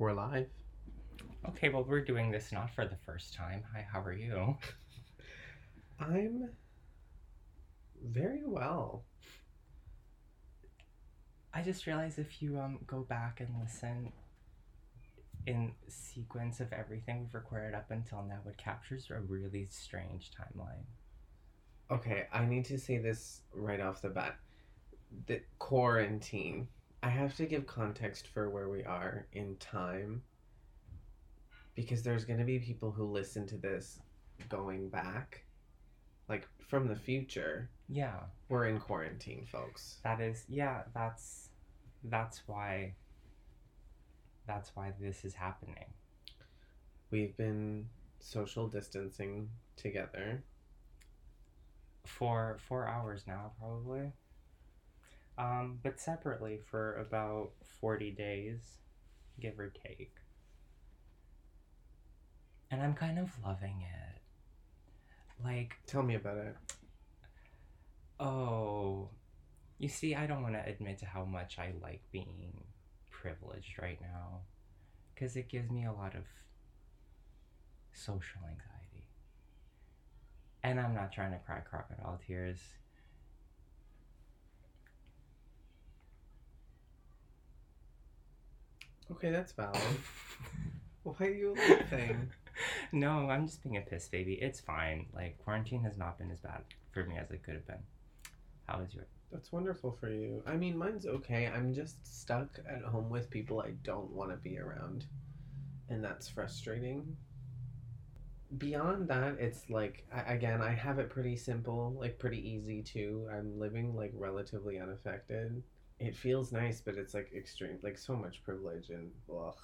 We're live. Okay, well, we're doing this not for the first time. Hi, how are you? I'm very well. I just realized if you um go back and listen in sequence of everything we've recorded up until now, it captures a really strange timeline. Okay, I need to say this right off the bat. The quarantine. I have to give context for where we are in time because there's going to be people who listen to this going back like from the future. Yeah, We're in quarantine, folks. that is yeah, that's that's why that's why this is happening. We've been social distancing together. For four hours now, probably. Um, but separately for about forty days, give or take. And I'm kind of loving it. Like, Tell me about it. oh, you see, I don't want to admit to how much I like being privileged right now. Because it gives me a lot of social anxiety. And I'm not trying to cry crocodile tears. Okay, that's valid. Why are you laughing? no, I'm just being a piss baby. It's fine. Like, quarantine has not been as bad for me as it could have been. How is yours? That's wonderful for you. I mean, mine's okay. I'm just stuck at home with people I don't want to be around. And that's frustrating. Beyond that, it's like, I, again, I have it pretty simple, like pretty easy too. I'm living like relatively unaffected. It feels nice, but it's like extreme, like so much privilege and ugh.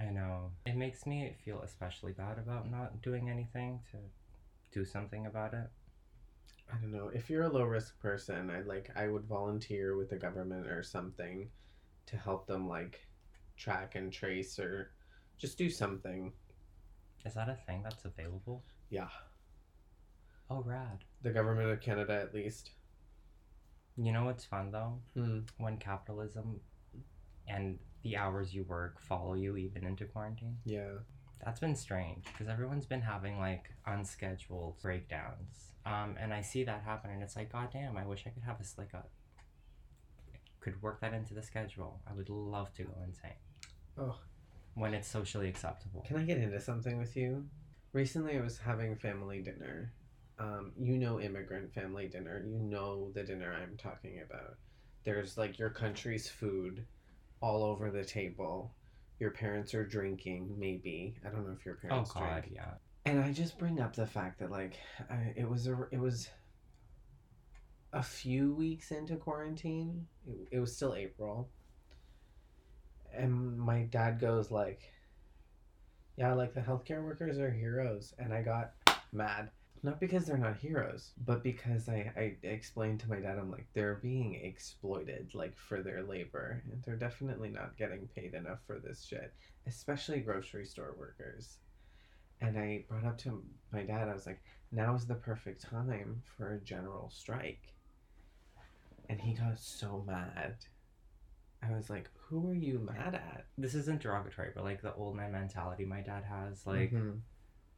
I know. It makes me feel especially bad about not doing anything to do something about it. I don't know. If you're a low risk person, I like I would volunteer with the government or something to help them like track and trace or just do something. Is that a thing that's available? Yeah. Oh, rad. The government of Canada at least. You know what's fun though? Hmm. When capitalism and the hours you work follow you even into quarantine. Yeah. That's been strange because everyone's been having like unscheduled breakdowns. Um, and I see that happen, and it's like, God damn, I wish I could have this like a could work that into the schedule. I would love to go insane. Oh. When it's socially acceptable. Can I get into something with you? Recently, I was having family dinner. Um, you know, immigrant family dinner. You know the dinner I'm talking about. There's like your country's food all over the table. Your parents are drinking, maybe. I don't know if your parents Oh parents God, drink. yeah. And I just bring up the fact that like I, it was a it was a few weeks into quarantine. It, it was still April. And my dad goes like, "Yeah, like the healthcare workers are heroes." And I got mad. Not because they're not heroes, but because I, I explained to my dad, I'm like, they're being exploited, like, for their labor. And they're definitely not getting paid enough for this shit. Especially grocery store workers. And I brought up to my dad, I was like, now is the perfect time for a general strike. And he got so mad. I was like, who are you mad at? This isn't derogatory, but like the old man mentality my dad has, like Mhm.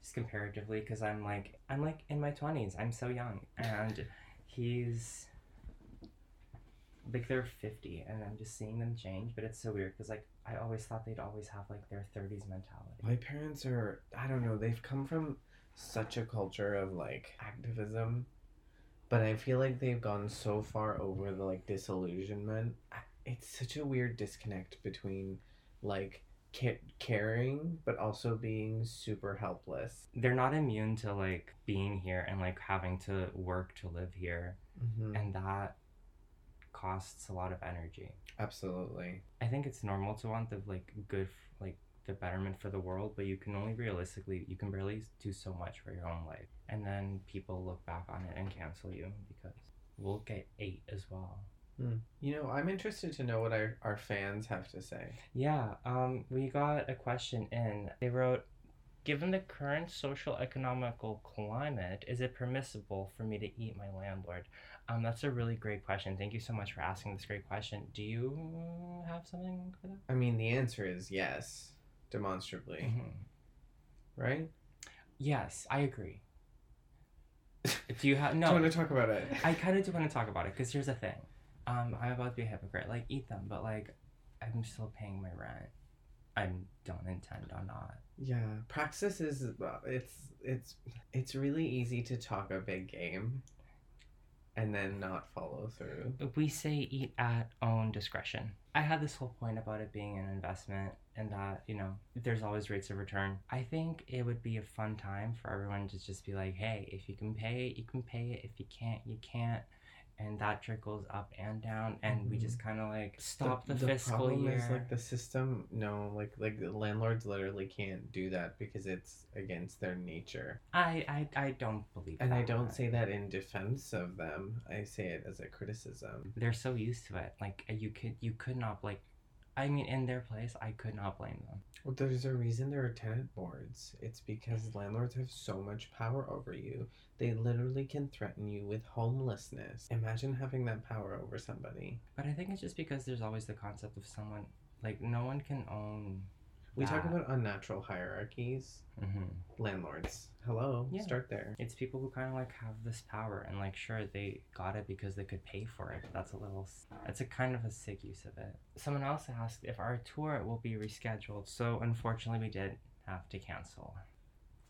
Just comparatively, because I'm like I'm like in my twenties. I'm so young, and he's like they're fifty, and I'm just seeing them change. But it's so weird because like I always thought they'd always have like their thirties mentality. My parents are, I don't know, they've come from such a culture of like activism, but I feel like they've gone so far over the like disillusionment. It's such a weird disconnect between like caring, but also being super helpless. They're not immune to like being here and like having to work to live here, Mm-hmm. and that costs a lot of energy. Absolutely. I think it's normal to want the like good like the betterment for the world, but you can only realistically you can barely do so much for your own life, and then people look back on it and cancel you because we'll get eight as well. You know, I'm interested to know what our, our fans have to say. Yeah, um, we got a question in. They wrote, "Given the current social economical climate, is it permissible for me to eat my landlord?" Um, that's a really great question. Thank you so much for asking this great question. Do you have something for that? I mean, the answer is yes. demonstrably, Mhm. right? Yes, I agree. Do you have no? Do you want to talk about it? I kind of do want to talk about it because here's the thing. Um, I'm about to be a hypocrite. Like, eat them, but like, I'm still paying my rent. I don't intend on not. Yeah, praxis is uh, it's it's it's really easy to talk a big game and then not follow through. We say eat at own discretion. I had this whole point about it being an investment and that, you know, there's always rates of return. I think it would be a fun time for everyone to just be like, hey, if you can pay it, you can pay it. If you can't, you can't. And that trickles up and down, and we Mhm. just kind of like stop the, fiscal problem year. is like the system. No, like like the landlords literally can't do that because it's against their nature. I, I, I don't believe And I don't say that in defense of them. I say it as a criticism. they're so used to it. Like you could you could not like I mean in their place I could not blame them. Well, there's a reason there are tenant boards. It's because landlords have so much power over you. They literally can threaten you with homelessness. Imagine having that power over somebody. But I think it's just because there's always the concept of someone like no one can own We talk about unnatural hierarchies. hmm Landlords. Hello. Yeah. Start there. It's people who kind of like have this power and like sure they got it because they could pay for it. That's a little that's a kind of a sick use of it. Someone else asked if our tour will be rescheduled. So unfortunately we did have to cancel.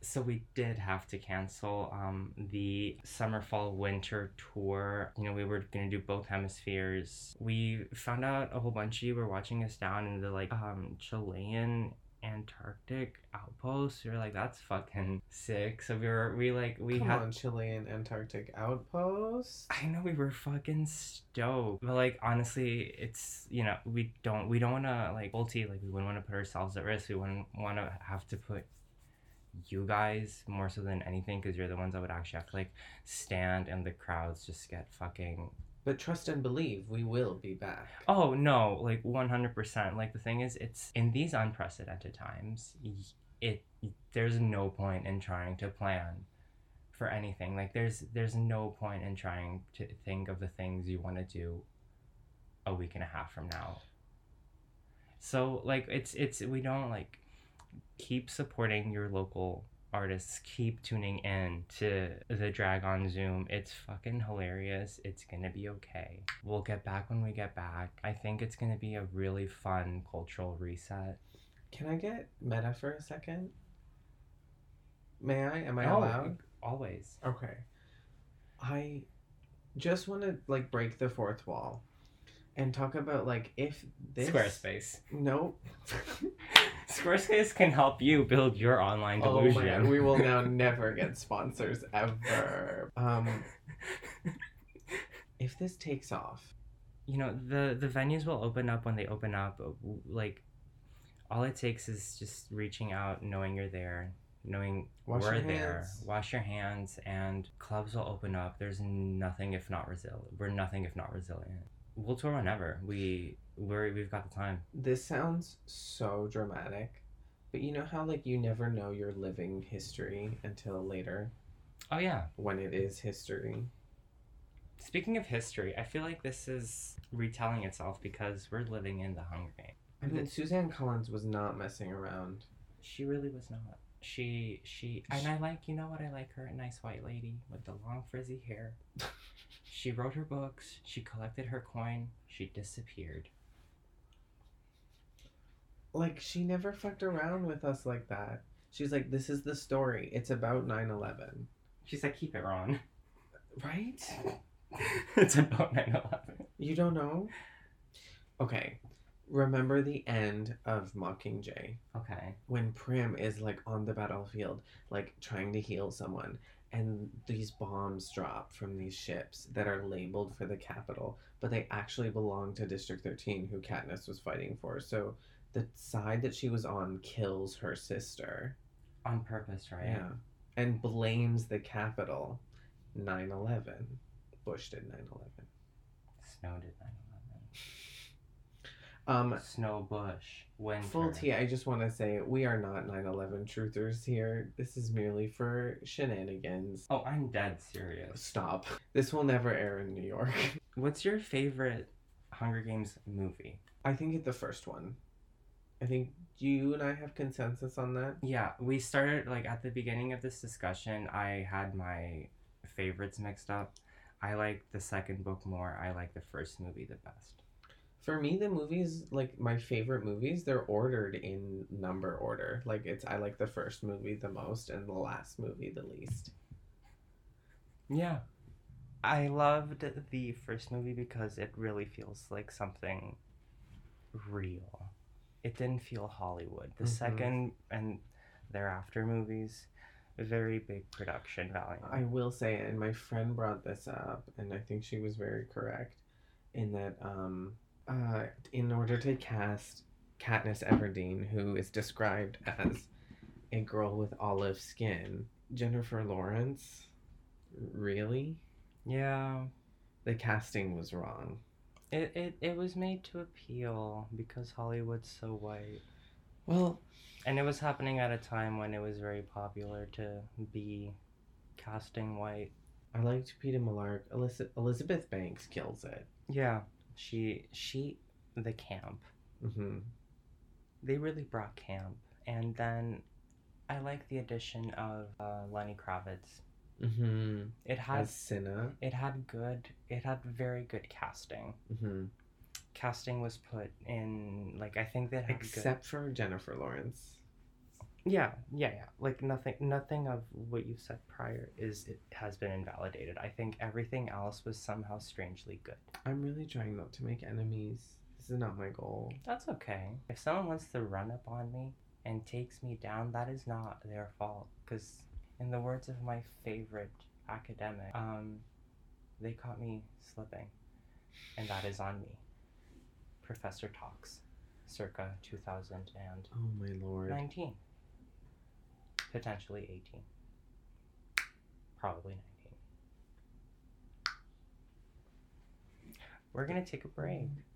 So we did have to cancel um, the summer, fall, winter tour. You know, we were gonna do both hemispheres. We found out a whole bunch of you were watching us down in the like um, Chilean Antarctic outpost. We were like, that's fucking sick. So we were we like we Come had on, Chilean Antarctic outpost. I know we were fucking stoked, but like honestly, it's you know we don't we don't want to like multi like we wouldn't want to put ourselves at risk. We wouldn't want to have to put you guys more so than anything because you're the ones that would actually have to like stand and the crowds just get fucking. But trust and believe, we will be back. Oh no, like one hundred percent. Like the thing is, it's in these unprecedented times. It there's no point in trying to plan for anything. Like there's there's no point in trying to think of the things you want to do a week and a half from now. So like it's it's we don't like keep supporting your local artists. Keep tuning in to the drag on Zoom. It's fucking hilarious. It's gonna be okay. We'll get back when we get back. I think it's gonna be a really fun cultural reset. Can I get meta for a second? May I? Am I Oh, allowed? Always. Okay. I just want to like break the fourth wall and talk about like if this Squarespace. Nope. Squarespace can help you build your online oh delusion. my god, we will now never get sponsors ever. Um, if this takes off, you know the the venues will open up when they open up uh, like all it takes is just reaching out knowing you're there knowing Wash we're there wash your hands and clubs will open up there's nothing if not resilient we're nothing if not resilient we'll tour whenever we we're, we've got the time this sounds so dramatic, but you know how like you never know your living history until later oh yeah when it is history. speaking of history i feel like this is retelling itself because we're living in the hunger game I mean, Suzanne Collins was not messing around. She really was not. She she and I like you know what I like her a nice white lady with the long frizzy hair. she wrote her books. She collected her coin. She disappeared. Like she never fucked around with us like that. She's like, this is the story. It's about 9-11. She's like, keep it wrong. Right? it's about 9-11. You don't know? Okay. Remember the end of Mockingjay Okay. when Prim is like on the battlefield, like trying to heal someone, and these bombs drop from these ships that are labeled for the Capitol, but they actually belong to District 13, who Katniss was fighting for. So the side that she was on kills her sister. On purpose, right? Yeah. And blames the Capitol. 9 11. Bush did 9 11. Snow did 9-11. Um, Snow Bush. Winter. full T, I just want to say we are not 9 11 truthers here. This is merely for shenanigans. Oh, I'm dead serious. Stop. This will never air in New York. What's your favorite Hunger Games movie? I think it's the first one. I think you and I have consensus on that. Yeah, we started like at the beginning of this discussion. I had my favorites mixed up. I like the second book more. I like the first movie the best. For me, the movies, like my favorite movies, they're ordered in number order. Like it's I like the first movie the most and the last movie the least. Yeah. I loved the first movie because it really feels like something real. It didn't feel Hollywood. The Mhm. second and thereafter movies, very big production value. I will say, and my friend brought this up, and I think she was very correct in that um, uh, in order to cast Katniss Everdeen, who is described as a girl with olive skin, Jennifer Lawrence, really? yeah. The casting was wrong. It, it, it was made to appeal because Hollywood's so white. Well, And it was happening at a time when it was very popular to be casting white. I liked Peeta Mellark. Eliz- Elizabeth Banks kills it. Yeah. She she the camp. hmm They really brought camp. And then I like the addition of uh, Lenny Kravitz. hmm It had As Cinna. it had good it had very good casting. hmm Casting was put in like I think that had good Except for Jennifer Lawrence. Yeah, yeah, yeah. Like nothing, nothing of what you said prior is it has been invalidated. I think everything else was somehow strangely good. I'm really trying not to make enemies. This is not my goal. That's okay. If someone wants to run up on me and takes me down, that is not their fault. Because, in the words of my favorite academic, um, they caught me slipping, and that is on me. Professor Talks, circa 2019. Oh my lord. Potentially 18 probably 19 we're gonna take a break